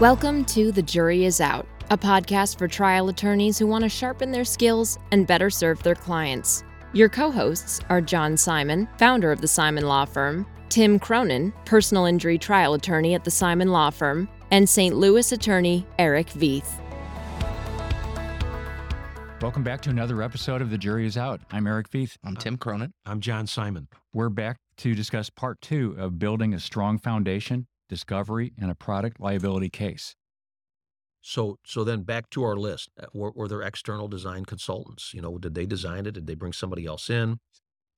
Welcome to The Jury Is Out, a podcast for trial attorneys who want to sharpen their skills and better serve their clients. Your co hosts are John Simon, founder of the Simon Law Firm, Tim Cronin, personal injury trial attorney at the Simon Law Firm, and St. Louis attorney Eric Veith. Welcome back to another episode of The Jury is Out. I'm Eric Veith. I'm Tim Cronin. I'm John Simon. We're back to discuss part two of building a strong foundation, discovery, and a product liability case. So, so then back to our list. Uh, Were, were there external design consultants? You know, did they design it? Did they bring somebody else in?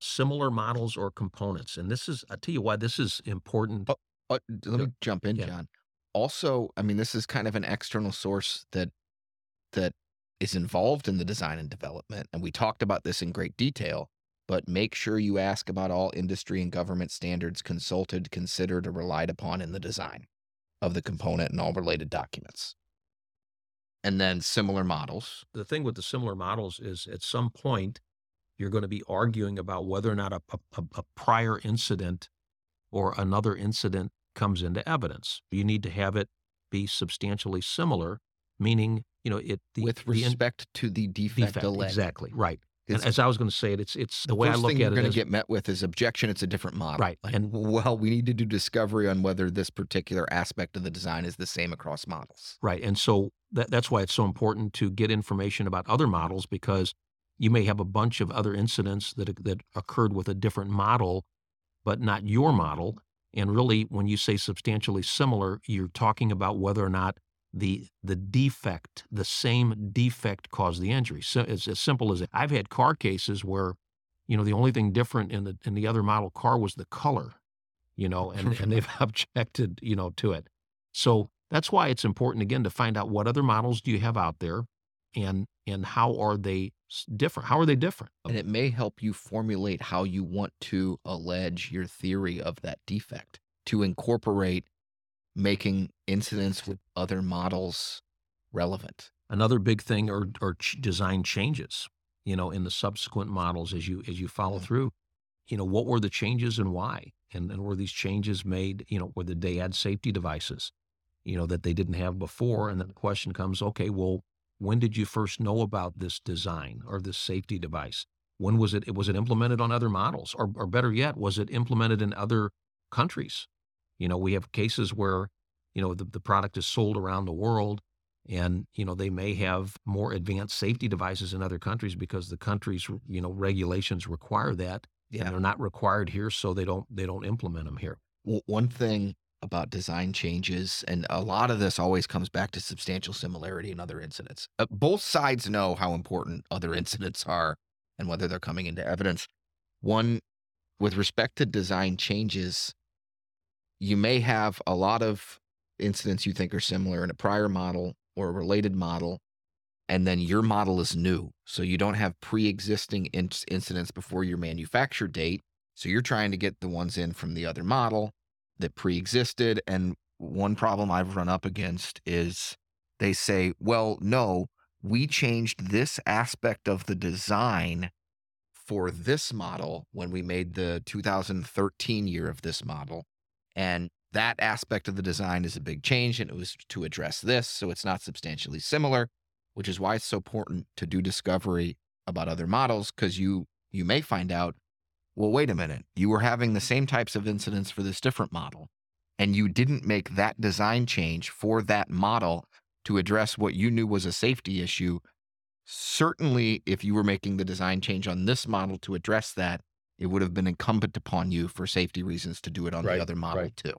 Similar models or components? And this is, I'll tell you why this is important. Oh, Uh, let me jump in, Yeah. John. Also, I mean, this is kind of an external source that that is involved in the design and development, and we talked about this in great detail. But make sure you ask about all industry and government standards consulted, considered, or relied upon in the design of the component and all related documents. And then similar models. The thing with the similar models is at some point, you're going to be arguing about whether or not a, a, a- prior incident or another incident comes into evidence. You need to have it be substantially similar, meaning, you know, it the, with the in- respect to the defect, defect. alleged. Exactly. Right. And 'Cause as I was going to say it, it's it's the, way I first look thing at you're it going to get met with is objection. It's a different model, Right, Like, and- well, we need to do discovery on whether this particular aspect of the design is the same across models. Right. And so that, that's why it's so important to get information about other models because you may have a bunch of other incidents that, that occurred with a different model, but not your model. And really, when you say substantially similar, you're talking about whether or not the the defect, the same defect caused the injury. So it's as simple as I've had car cases where, you know, the only thing different in the in the other model car was the color, you know, and, and they've objected, you know, to it. So that's why it's important again to find out what other models do you have out there, and and how are they different? How are they different? And it may help you formulate how you want to allege your theory of that defect to incorporate making incidents with other models relevant. Another big thing are are ch- design changes. You know, in the subsequent models as you as you follow Mhm. through, you know, what were the changes and why? And and were these changes made? You know, were did they add safety devices? You know that they didn't have before, and then the question comes: Okay, well, when did you first know about this design or this safety device? When was it? Was it implemented on other models, or or better yet, was it implemented in other countries? You know, we have cases where, you know, the, the product is sold around the world and, you know, they may have more advanced safety devices in other countries because the countries, you know, regulations require that. And they're not required here, so they don't they don't implement them here. W- One thing about design changes, and a lot of this always comes back to substantial similarity in other incidents. Uh, both sides know how important other incidents are and whether they're coming into evidence. One, with respect to design changes, you may have a lot of incidents you think are similar in a prior model or a related model, and then your model is new. So you don't have pre existing inc- incidents before your manufacture date. So you're trying to get the ones in from the other model that pre existed. And one problem I've run up against is they say, well, no, we changed this aspect of the design for this model when we made the 2013 year of this model. And that aspect of the design is a big change, and it was to address this. So it's not substantially similar, which is why it's so important to do discovery about other models because you you may find out well, wait a minute. You were having the same types of incidents for this different model, and you didn't make that design change for that model to address what you knew was a safety issue. Certainly, if you were making the design change on this model to address that, it would have been incumbent upon you for safety reasons to do it on Right, the other model right. too.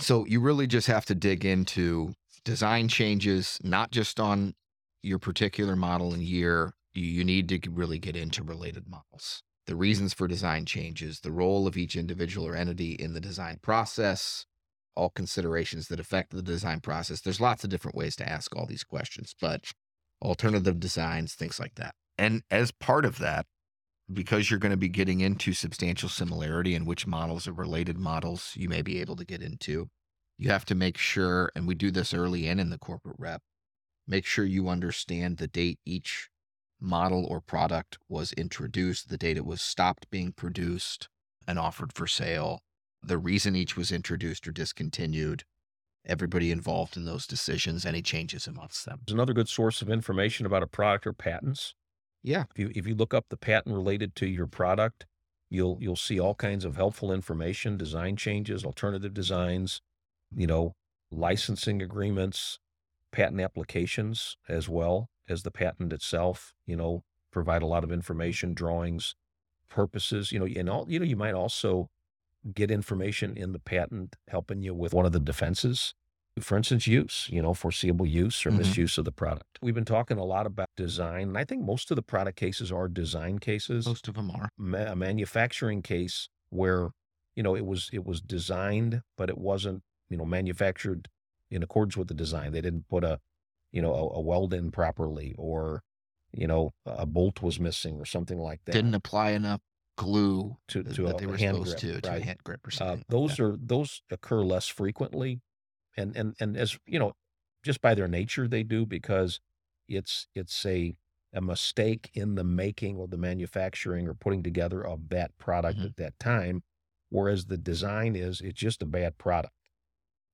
So you really just have to dig into design changes, not just on your particular model and year. You, you need to really get into related models the reasons for design changes, the role of each individual or entity in the design process, all considerations that affect the design process. There's lots of different ways to ask all these questions, but alternative designs, things like that. And as part of that, because you're going to be getting into substantial similarity and which models are related models you may be able to get into, you have to make sure, and we do this early in in the corporate rep, make sure you understand the date each model or product was introduced, the date it was stopped being produced and offered for sale, the reason each was introduced or discontinued, everybody involved in those decisions, any changes amongst them. There's another good source of information about a product or patents. Yeah. If you if you look up the patent related to your product, you'll you'll see all kinds of helpful information, design changes, alternative designs, you know, licensing agreements, patent applications as well as the patent itself, you know, provide a lot of information, drawings, purposes, you know, and all you know, you might also get information in the patent helping you with one of the defenses. For instance, use, you know, foreseeable use or Mhm. misuse of the product. We've been talking a lot about design, and I think most of the product cases are design cases. Most of them are. Ma- a manufacturing case where, you know, it was it was designed, but it wasn't, you know, manufactured in accordance with the design. They didn't put a, you know, a, a weld in properly, or, you know, a bolt was missing or something like that. Didn't apply enough glue to to that a, they were hand supposed grip, to to a hand grip or Uh, something. like those that. are those occur less frequently, and and and as you know, just by their nature they do because it's it's a a mistake in the making or the manufacturing or putting together of that product Mhm. at that time, whereas the design is it's just a bad product.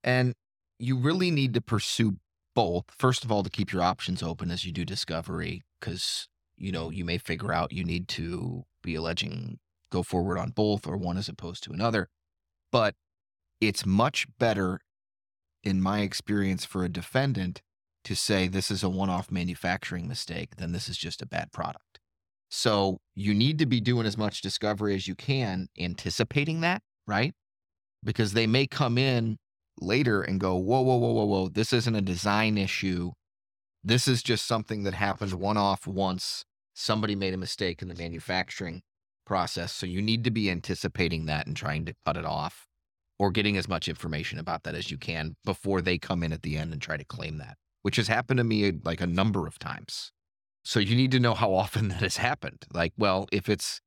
And you really need to pursue both. First of all, to keep your options open as you do discovery, because you know you may figure out you need to be alleging go forward on both or one as opposed to another. But it's much better, in my experience, for a defendant to say this is a one-off manufacturing mistake then this is just a bad product. So you need to be doing as much discovery as you can, anticipating that, right? Because they may come in later and go, whoa, whoa, whoa, whoa, whoa, this isn't a design issue. This is just something that happened one off once. Somebody made a mistake in the manufacturing process. So you need to be anticipating that and trying to cut it off or getting as much information about that as you can before they come in at the end and try to claim that, which has happened to me uh, like a number of times. So you need to know how often that has happened. Like, well, if it's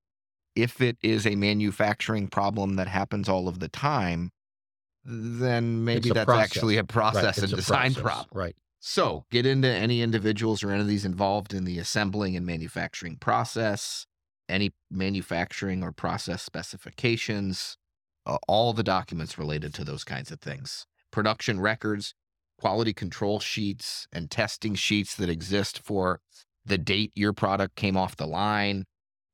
if it is a manufacturing problem that happens all of the time, then maybe that's process. actually a process it's and a design process, problem. right? So get into any individuals or entities involved in the assembling and manufacturing process, any manufacturing or process specifications, uh, all the documents related to those kinds of things, production records, quality control sheets, and testing sheets that exist for the date your product came off the line,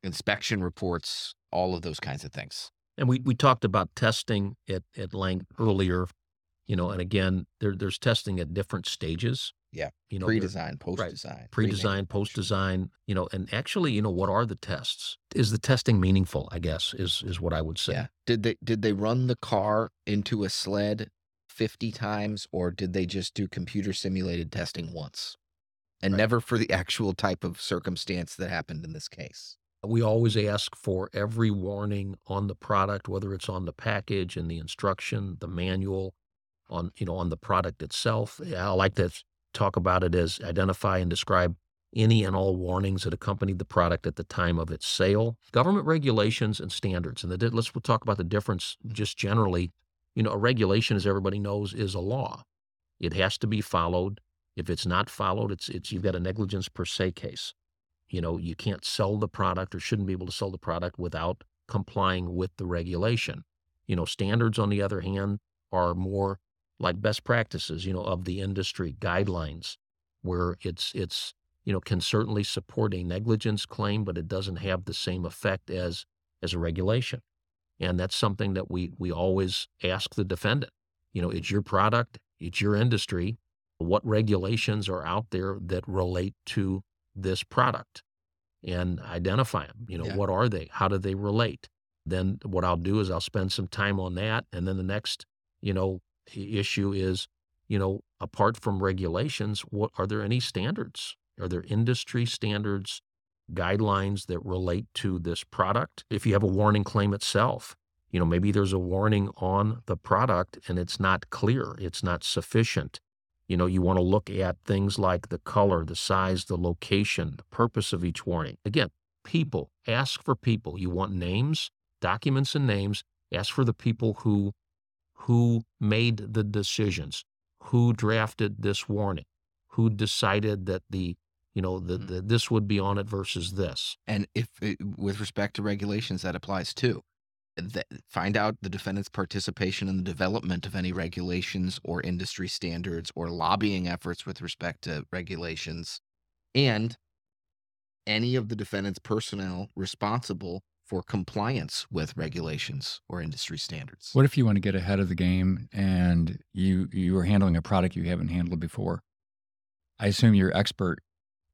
inspection reports, all of those kinds of things. And we, we talked about testing at, at length earlier, you know, and again, there, there's testing at different stages. Yeah, You know, Pre-design, post-design, pre-design, post-design, you know, and actually, you know, what are the tests? Is the testing meaningful? I guess is is what I would say. Yeah. Did they did they run the car into a sled 50 times or did they just do computer simulated testing once? And Right. never for the actual type of circumstance that happened in this case. We always ask for every warning on the product, whether it's on the package and the instruction, the manual, on you know on the product itself. I like to talk about it as identify and describe any and all warnings that accompanied the product at the time of its sale. Government regulations and standards, and the, let's we'll talk about the difference just generally. You know, a regulation, as everybody knows, is a law. It has to be followed. If it's not followed, it's it's you've got a negligence per se case you know you can't sell the product or shouldn't be able to sell the product without complying with the regulation you know standards on the other hand are more like best practices you know of the industry guidelines where it's it's you know can certainly support a negligence claim but it doesn't have the same effect as as a regulation and that's something that we we always ask the defendant you know it's your product it's your industry what regulations are out there that relate to this product and identify them. You know, Yeah. what are they? How do they relate? Then what I'll do is I'll spend some time on that. And then the next, you know, i- issue is, you know, apart from regulations, what are there any standards? Are there industry standards, guidelines that relate to this product? If you have a warning claim itself, you know, maybe there's a warning on the product and it's not clear, it's not sufficient. You know, you want to look at things like the color, the size, the location, the purpose of each warning. Again, people, ask for people. You want names, documents and names. Ask for the people who who made the decisions, who drafted this warning, who decided that the you know the, Mhm. the this would be on it versus this. And if it, with respect to regulations, that applies too. find out the defendant's participation in the development of any regulations or industry standards or lobbying efforts with respect to regulations, and any of the defendant's personnel responsible for compliance with regulations or industry standards. What if you want to get ahead of the game and you you are handling a product you haven't handled before? I assume your expert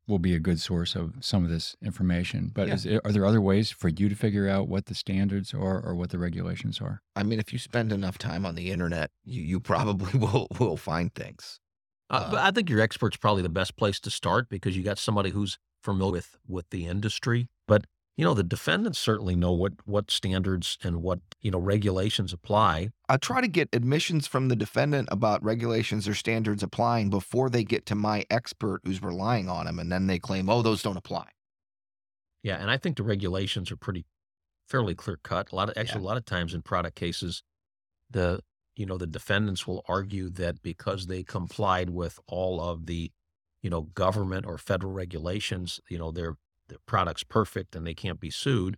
will be a good source of some of this information. But Yeah. is, are there other ways for you to figure out what the standards are or what the regulations are? I mean, if you spend enough time on the internet, you, you probably will will find things. Uh, but Uh, I think your expert's probably the best place to start because you got somebody who's familiar with with the industry. But you know, the defendants certainly know what what standards and what you know regulations apply. I try to get admissions from the defendant about regulations or standards applying before they get to my expert who's relying on them, and then they claim, "Oh, those don't apply." Yeah, and I think the regulations are pretty fairly clear cut. A lot of actually a lot of times in product cases, the you know the defendants will argue that because they complied with all of the you know government or federal regulations, you know their their product's perfect and they can't be sued.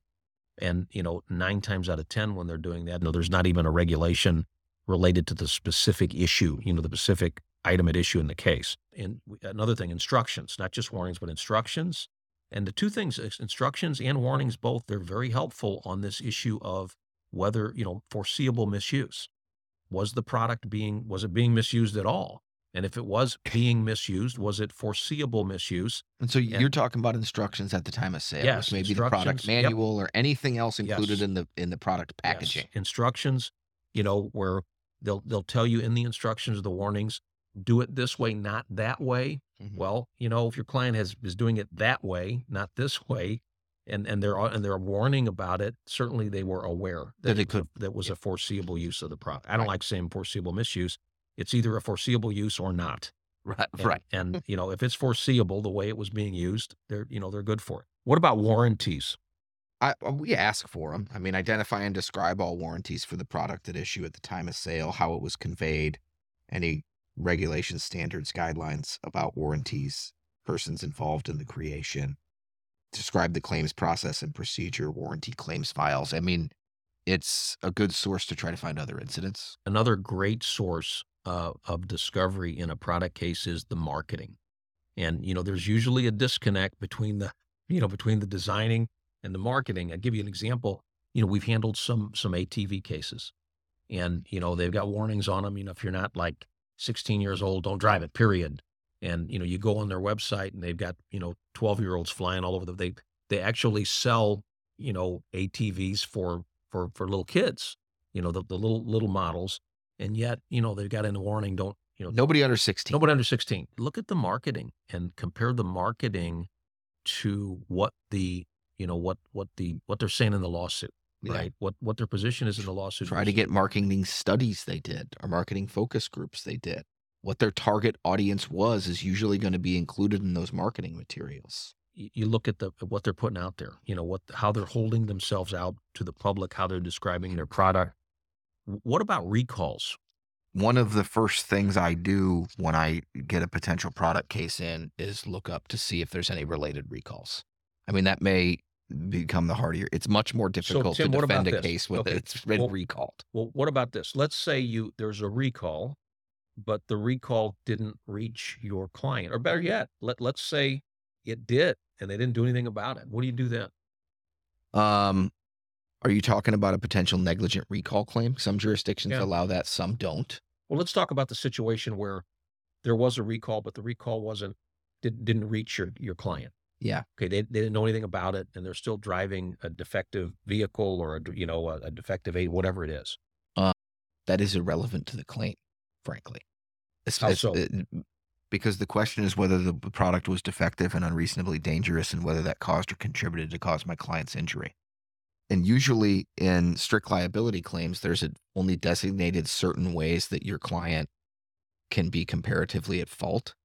And you know nine times out of ten when they're doing that, no, there's not even a regulation related to the specific issue, you know, the specific item at issue in the case. And another thing, instructions, not just warnings, but instructions. And the two things, uh, instructions and warnings, both, they're very helpful on this issue of whether, you know, foreseeable misuse. Was the product being, was it being misused at all? And if it was being misused, was it foreseeable misuse? And so you're talking about instructions at the time of sale, Yes, which may be the product instructions, yep. manual or anything else included Yes. in the in the product Yes, packaging. Instructions, you know, where they'll they'll tell you in the instructions, the warnings, do it this way, not that way. Mhm. Well, you know, if your client has is doing it that way, not this way, and and they're and they're warning about it, certainly they were aware That that it it could- that was yeah. a foreseeable use of the product. I don't Right. like saying foreseeable misuse. It's either a foreseeable use or not. Right, And, right. And you know, if it's foreseeable the way it was being used, they're you know they're good for it. What about warranties? I, uh, we ask for them. I mean, identify and describe all warranties for the product at issue at the time of sale, how it was conveyed, any regulations, standards, guidelines about warranties, persons involved in the creation. Describe the claims process and procedure, warranty claims files. I mean, it's a good source to try to find other incidents. Another great source uh, of discovery in a product case is the marketing. And, you know, there's usually a disconnect between the, you know, between the designing and the marketing. I'll give you an example. You know, we've handled some, some ATV cases and, you know, they've got warnings on them. You know, if you're not like 16 years old, don't drive it, period. And, you know, you go on their website and they've got, you know, 12 year olds flying all over the, they, they actually sell, you know, ATVs for, for, for little kids, you know, the, the little, little models and yet you know they've got in the warning don't you know Nobody under 16. nobody under 16 look at the marketing and compare the marketing to what the you know what what the what they're saying in the lawsuit Yeah. right what what their position is in the lawsuit Try to get marketing studies they did or marketing focus groups they did. What their target audience was is usually going to be included in those marketing materials. you look at the what they're putting out there you know what how they're holding themselves out to the public how they're describing their product what about recalls One of the first things I do when I get a potential product case in is look up to see if there's any related recalls. I mean, that may become the harder. It's much more difficult Tim, to defend a this? case with Okay, it's been well- recalled. Well, what about this? Let's say you there's a recall, but the recall didn't reach your client, or better yet, let let's say it did and they didn't do anything about it. What do you do then? Um, are you talking about a potential negligent recall claim? Some jurisdictions Yeah. allow that, some don't. Well, let's talk about the situation where there was a recall, but the recall wasn't didn't didn't reach your your client. Yeah. Okay, they, they didn't know anything about it, and they're still driving a defective vehicle or a you know a, a defective aid, whatever it is. Uh, that is irrelevant to the claim, frankly. It's- How it's- so? Uh, it- because the question is whether the product was defective and unreasonably dangerous and whether that caused or contributed to cause my client's injury. And usually in strict liability claims, there's a, only designated certain ways that your client can be comparatively at fault,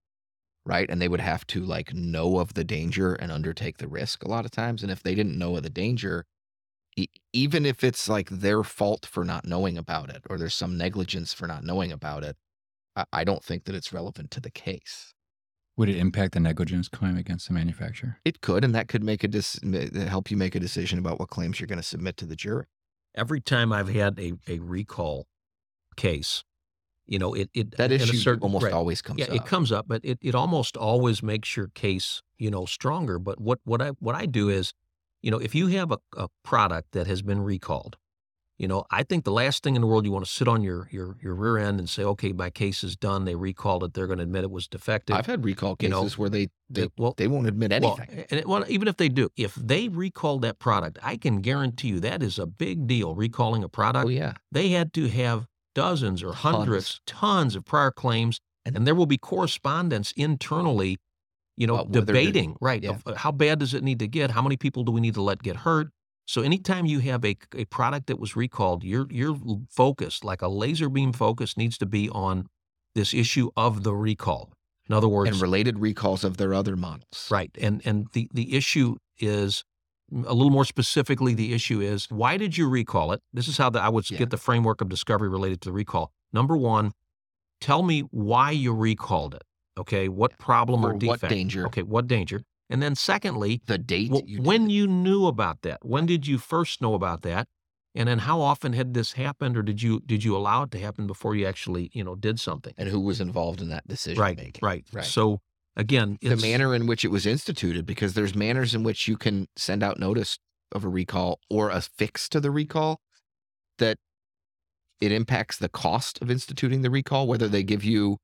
right? And they would have to like know of the danger and undertake the risk a lot of times. And if they didn't know of the danger, even if it's like their fault for not knowing about it or there's some negligence for not knowing about it, I, I don't think that it's relevant to the case. Would it impact the negligence claim against the manufacturer? It could, and that could make a dis- help you make a decision about what claims you're going to submit to the jury. every time I've had a, a recall case, you know, it, it That in a issue certain- almost right. always comes up. yeah, up. it comes up, but it, it almost always makes your case, you know, stronger. But what, what I what I do is, you know, if you have a, a product that has been recalled, you know, I think the last thing in the world you want to sit on your your your rear end and say, okay, my case is done. They recalled it. They're going to admit it was defective. I've had recall you cases know, where they they, they- well- they won't admit Well, anything. and it, well, even if they do, if they recalled that product, I can guarantee you that is a big deal. Recalling a product, oh yeah, they had to have dozens or hundreds, tons of prior claims, And- and, there will be correspondence internally, you know, About whether to- debating, right? yeah. Of uh, how bad does it need to get? How many people do we need to let get hurt? So anytime you have a, a product that was recalled, your your focus, like a laser beam focus, needs to be on this issue of the recall. In other words, and related recalls of their other models. Right. And and the the issue is mm, a little more specifically the issue is why did you recall it? This is how the, I would Yeah. get the framework of discovery related to the recall. Number 1, tell me why you recalled it. Okay? What problem For or what danger? Okay, what danger? And then secondly, The date well, you when it. you knew about that. When did you first know about that? And then how often had this happened or did you did you allow it to happen before you actually, you know, did something? and who was involved in that decision Right, making. right. Right. So again, the manner in which it was instituted, because there's manners in which you can send out notice of a recall or a fix to the recall that it impacts the cost of instituting the recall, whether they give you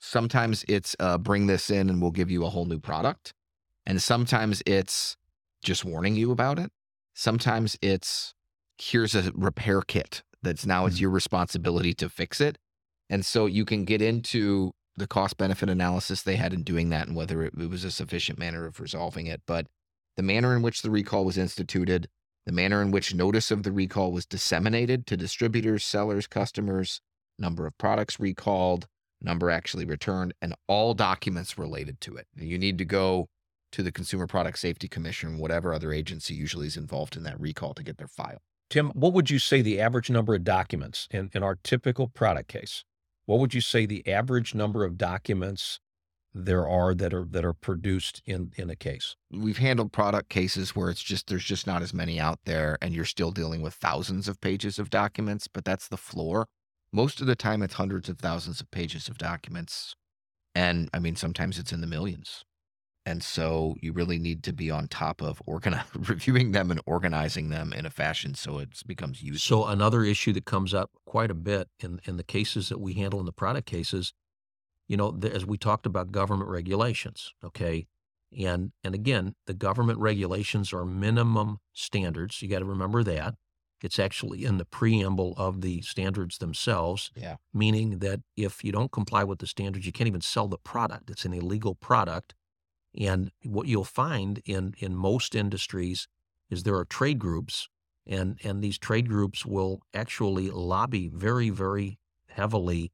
sometimes it's uh, bring this in and we'll give you a whole new product. And sometimes it's just warning you about it. Sometimes it's here's a repair kit that's now it's Mhm. your responsibility to fix it. And so you can get into the cost benefit analysis they had in doing that and whether it, it was a sufficient manner of resolving it. But the manner in which the recall was instituted, the manner in which notice of the recall was disseminated to distributors, sellers, customers, number of products recalled, number actually returned, and all documents related to it. You need to go to the Consumer Product Safety Commission, whatever other agency usually is involved in that recall to get their file. Tim, what would you say the average number of documents in, in our typical product case? What would you say the average number of documents there are that are that are produced in in a case? We've handled product cases where it's just there's just not as many out there and you're still dealing with thousands of pages of documents, but that's the floor. Most of the time it's hundreds of thousands of pages of documents. And I mean sometimes it's in the millions. And so you really need to be on top of organi- reviewing them and organizing them in a fashion so it becomes useful. So another issue that comes up quite a bit in in the cases that we handle in the product cases, you know, the, as we talked about government regulations, okay? And and again, the government regulations are minimum standards. You got to remember that. It's actually in the preamble of the standards themselves. Yeah. Meaning that if you don't comply with the standards, you can't even sell the product. It's an illegal product. And what you'll find in in most industries is there are trade groups and and these trade groups will actually lobby very very heavily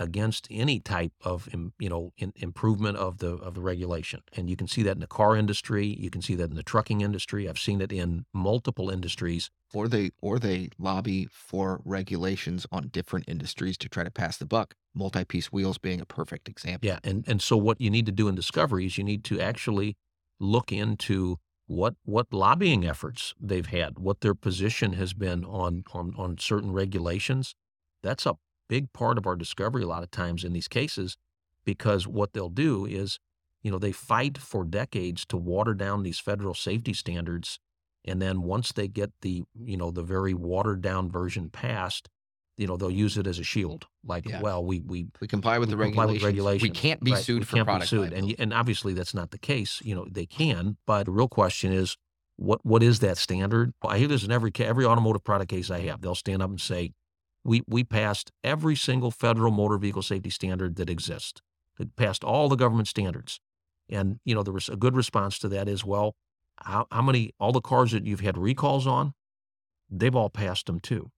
against any type of you know in, improvement of the of the regulation and you can see that in the car industry you can see that in the trucking industry i've seen it in multiple industries or they or they lobby for regulations on different industries to try to pass the buck. Multi-piece wheels being a perfect example. yeah and and so what you need to do in discovery is you need to actually look into what what lobbying efforts they've had what their position has been on on on certain regulations that's a big part of our discovery a lot of times in these cases because what they'll do is you know they fight for decades to water down these federal safety standards and then once they get the you know the very watered down version passed you know they'll use it as a shield like Yeah. well we we We comply with we the comply regulations. with regulations. We can't be Right, sued we for can't be product sued. And, and obviously that's not the case. You know, they can, but the real question is, what what is that standard? I hear this in every every automotive product case I have. They'll stand up and say, "We we passed every single federal motor vehicle safety standard that exists. It passed all the government standards." And you know, there was a good response to that is, well, how, how many all the cars that you've had recalls on, they've all passed them too,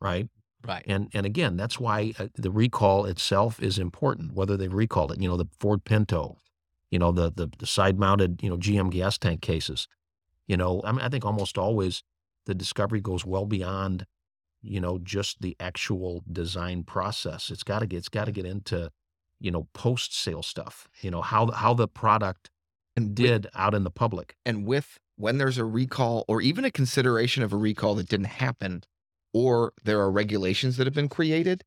right? Right. And and again, that's why uh, the recall itself is important. Whether they recalled it, you know, the Ford Pinto, you know, the the, the side mounted, you know, GM gas tank cases. You know, I mean, I think almost always the discovery goes well beyond, you know, just the actual design process. It's got to get it's got to get into, you know, post sale stuff. You know how how the product and with, did out in the public. and with when there's a recall or even a consideration of a recall that didn't happen, or there are regulations that have been created.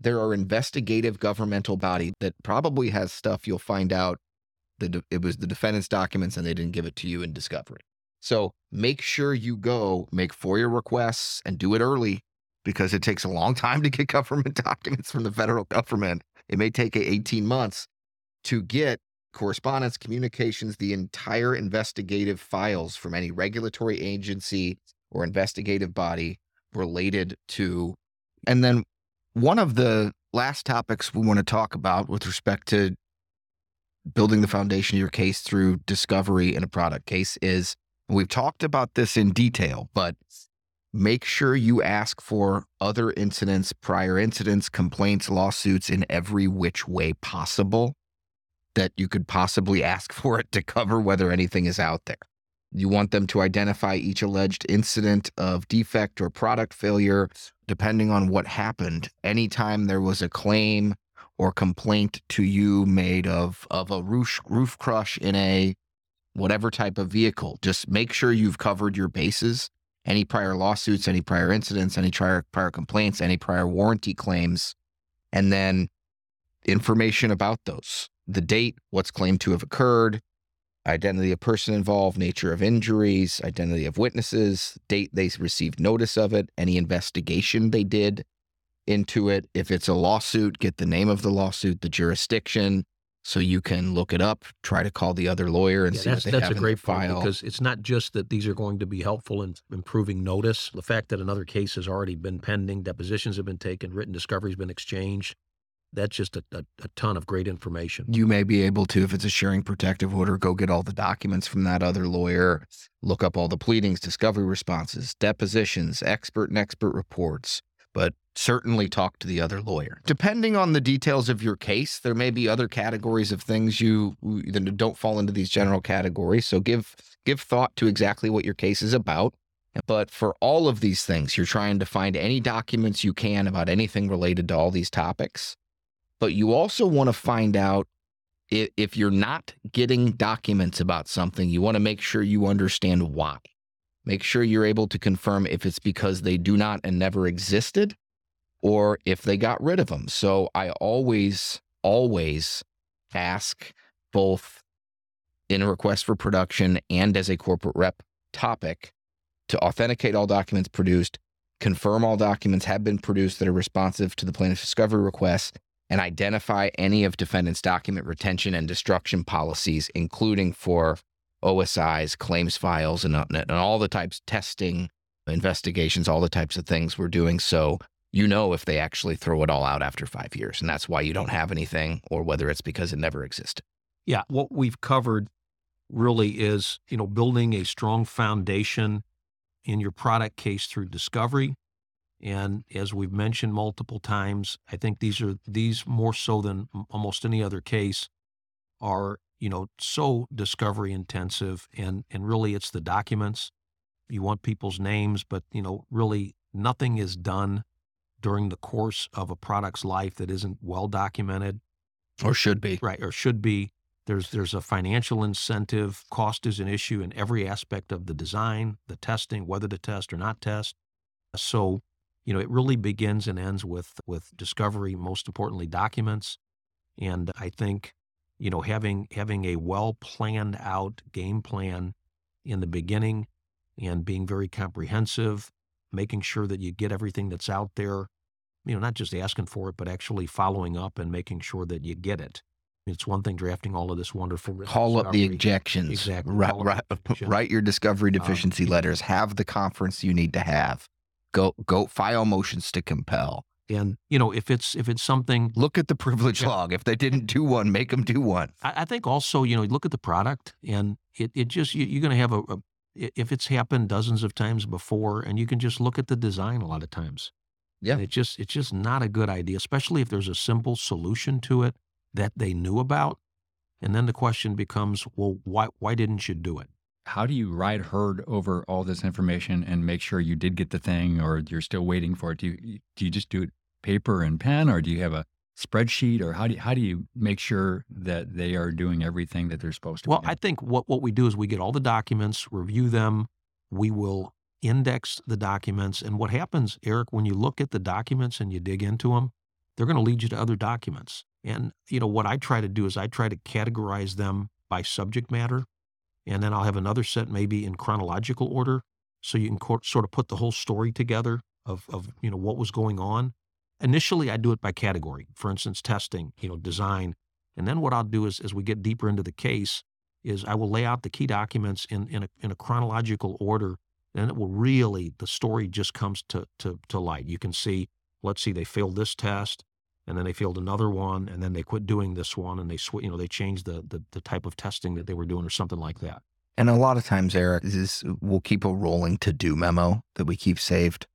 There are investigative governmental body that probably has stuff you'll find out that it was the defendant's documents and they didn't give it to you in discovery. So make sure you go make FOIA requests and do it early because it takes a long time to get government documents from the federal government. It may take 18 months to get correspondence, communications, the entire investigative files from any regulatory agency or investigative body related to. And then one of the last topics we want to talk about with respect to building the foundation of your case through discovery in a product case is we've talked about this in detail, but make sure you ask for other incidents, prior incidents, complaints, lawsuits in every which way possible that you could possibly ask for it to cover whether anything is out there. You want them to identify each alleged incident of defect or product failure, depending on what happened. Anytime there was a claim or complaint to you made of, of a roof, roof crush in a whatever type of vehicle, just make sure you've covered your bases. Any prior lawsuits, any prior incidents, any prior, prior complaints, any prior warranty claims, and then information about those the date, what's claimed to have occurred, identity of person involved, nature of injuries, identity of witnesses, date they received notice of it, any investigation they did into it. If it's a lawsuit, get the name of the lawsuit, the jurisdiction, so you can look it up, try to call the other lawyer and Yeah, see that's what they that's have a great file. because it's not just that these are going to be helpful in improving notice. The fact that another case has already been pending, depositions have been taken, written discovery has been exchanged. That's just a, a, a ton of great information. you may be able to, if it's a sharing protective order, go get all the documents from that other lawyer, look up all the pleadings, discovery responses, depositions, expert and expert reports, but certainly talk to the other lawyer. Depending on the details of your case, there may be other categories of things you that don't fall into these general categories. So give give thought to exactly what your case is about. But for all of these things, you're trying to find any documents you can about anything related to all these topics but you also want to find out if, if you're not getting documents about something, you want to make sure you understand why. Make sure you're able to confirm if it's because they do not and never existed or if they got rid of them. So I always, always ask both in a request for production and as a corporate rep topic to authenticate all documents produced, confirm all documents have been produced that are responsive to the plaintiff's discovery request, and identify any of defendant's document retention and destruction policies, including for OSIs, claims files, and, and all the types testing, investigations, all the types of things we're doing. So you know if they actually throw it all out after five years, and that's why you don't have anything, or whether it's because it never existed. Yeah, what we've covered really is, you know, building a strong foundation in your product case through discovery. And as we've mentioned multiple times, I think these are these more so than almost any other case are, you know, so discovery intensive and and really it's the documents. You want people's names, but you know, really nothing is done during the course of a product's life that isn't well documented. Or should be. right or should be. There's there's a financial incentive. Cost is an issue in every aspect of the design the testing whether to test or not test. So you know it really begins and ends with with discovery most importantly documents. And i think you know having having a well planned out game plan in the beginning and being very comprehensive making sure that you get everything that's out there you know not just asking for it but actually following up and making sure that you get it it's one thing drafting all of this wonderful Call up the objections. Exactly. Write, Call write, objections. write your discovery Um, deficiency letters. Have the conference you need to have. Go go file motions to compel. and you know if it's if it's something Look at the privilege Yeah. log. If they didn't do one, make them do one. I, I think also you know look at the product and it, it just you, you're going to have a, a if it's happened dozens of times before and you can just look at the design a lot of times Yeah. And it just it's just not a good idea especially if there's a simple solution to it that they knew about and then the question becomes well why why didn't you do it How do you ride herd over all this information and make sure you did get the thing or you're still waiting for it? Do you, do you just do it paper and pen or do you have a spreadsheet or how do you, how do you make sure that they are doing everything that they're supposed to Well, I think what, what we do is we get all the documents, review them. We will index the documents. And what happens, Eric, when you look at the documents and you dig into them, they're going to lead you to other documents. And, you know, what I try to do is I try to categorize them by subject matter. And then I'll have another set maybe in chronological order. So you can co- sort of put the whole story together of, of, you know, what was going on. Initially, I do it by category. For instance, testing, you know, design. And then what I'll do is, as we get deeper into the case, is I will lay out the key documents in, in, a, in a chronological order. And it will really, the story just comes to, to, to light. You can see, let's see, they failed this test and then they failed another one, and then they quit doing this one, and they sw- you know they changed the, the the type of testing that they were doing, or something like that. And a lot of times, Eric, is we'll keep a rolling to do memo that we keep saved.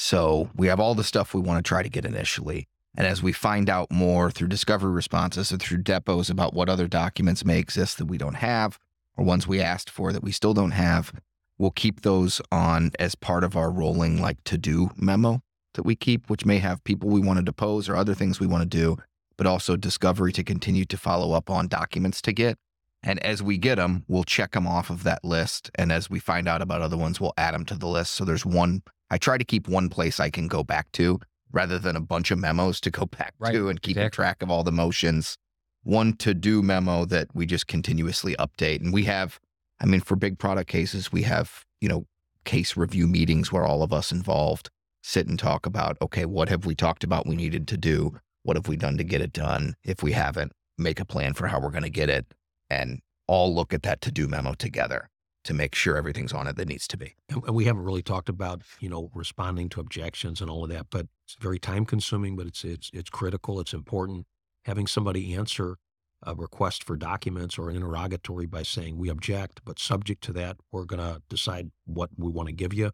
So we have all the stuff we want to try to get initially. And as we find out more through discovery responses or through depos about what other documents may exist that we don't have, or ones we asked for that we still don't have, we'll keep those on as part of our rolling like to do memo that we keep, which may have people we want to depose or other things we want to do, but also discovery to continue to follow up on documents to get. And as we get them, we'll check them off of that list. And as we find out about other ones, we'll add them to the list. So there's one, I try to keep one place I can go back to rather than a bunch of memos to go back Right, to and keep exactly. track of all the motions. One to do memo that we just continuously update. And we have, I mean, for big product cases, we have, you know, case review meetings where all of us involved sit and talk about, okay, what have we talked about we needed to do? What have we done to get it done? If we haven't, make a plan for how we're going to get it and all look at that to do memo together to make sure everything's on it that needs to be. And and we haven't really talked about, you know, responding to objections and all of that, but it's very time consuming, but it's it's it's critical, it's important. Having somebody answer a request for documents or an interrogatory by saying we object, but subject to that, we're going to decide what we want to give you.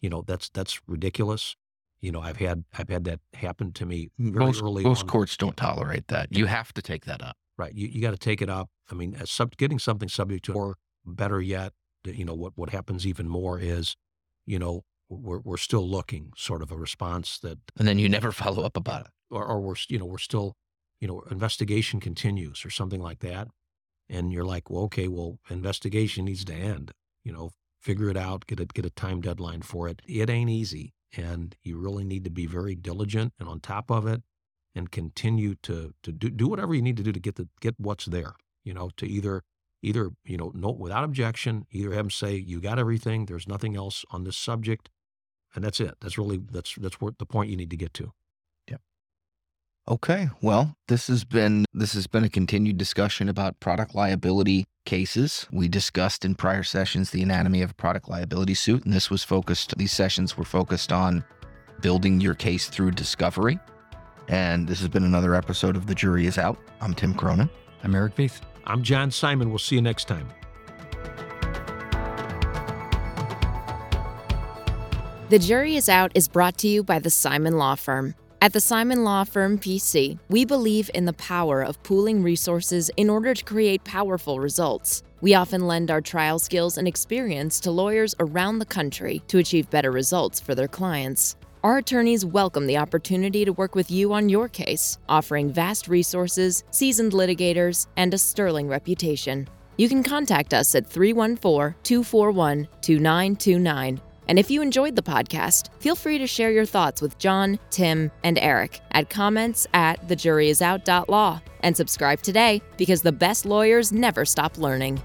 You know, that's that's ridiculous. You know, I've had I've had that happen to me very Most, early most on. courts don't tolerate that. You have to take that up. Right. You, you got to take it up. I mean, as sub, getting something subject to, or better yet, the- you know, what, what happens even more is, you know, we're, we're still looking sort of a response that, And then you never follow up about it. or, or we're, you know, we're still, you know, investigation continues or something like that. And you're like, well, okay, well, investigation needs to end, you know, figure it out, get a, get a time deadline for it. It ain't easy. And you really need to be very diligent and on top of it and continue to, to do, do whatever you need to do to get the, get what's there, you know, to either, either, you know, no, without objection, either have them say, you got everything. There's nothing else on this subject. And that's it. That's really, that's, that's what the point you need to get to. Yeah. Okay. Well, this has been this has been a continued discussion about product liability cases. We discussed in prior sessions the anatomy of a product liability suit, and this was focused these sessions were focused on building your case through discovery. And this has been another episode of The Jury is Out. I'm Tim Cronin. I'm Eric Veith. I'm John Simon. We'll see you next time. The Jury is Out is brought to you by the Simon Law Firm. At the Simon Law Firm PC, we believe in the power of pooling resources in order to create powerful results. We often lend our trial skills and experience to lawyers around the country to achieve better results for their clients. Our attorneys welcome the opportunity to work with you on your case, offering vast resources, seasoned litigators, and a sterling reputation. You can contact us at 314 241 2929. And if you enjoyed the podcast, feel free to share your thoughts with John, Tim, and Eric at comments at thejuryisout.law. And subscribe today because the best lawyers never stop learning.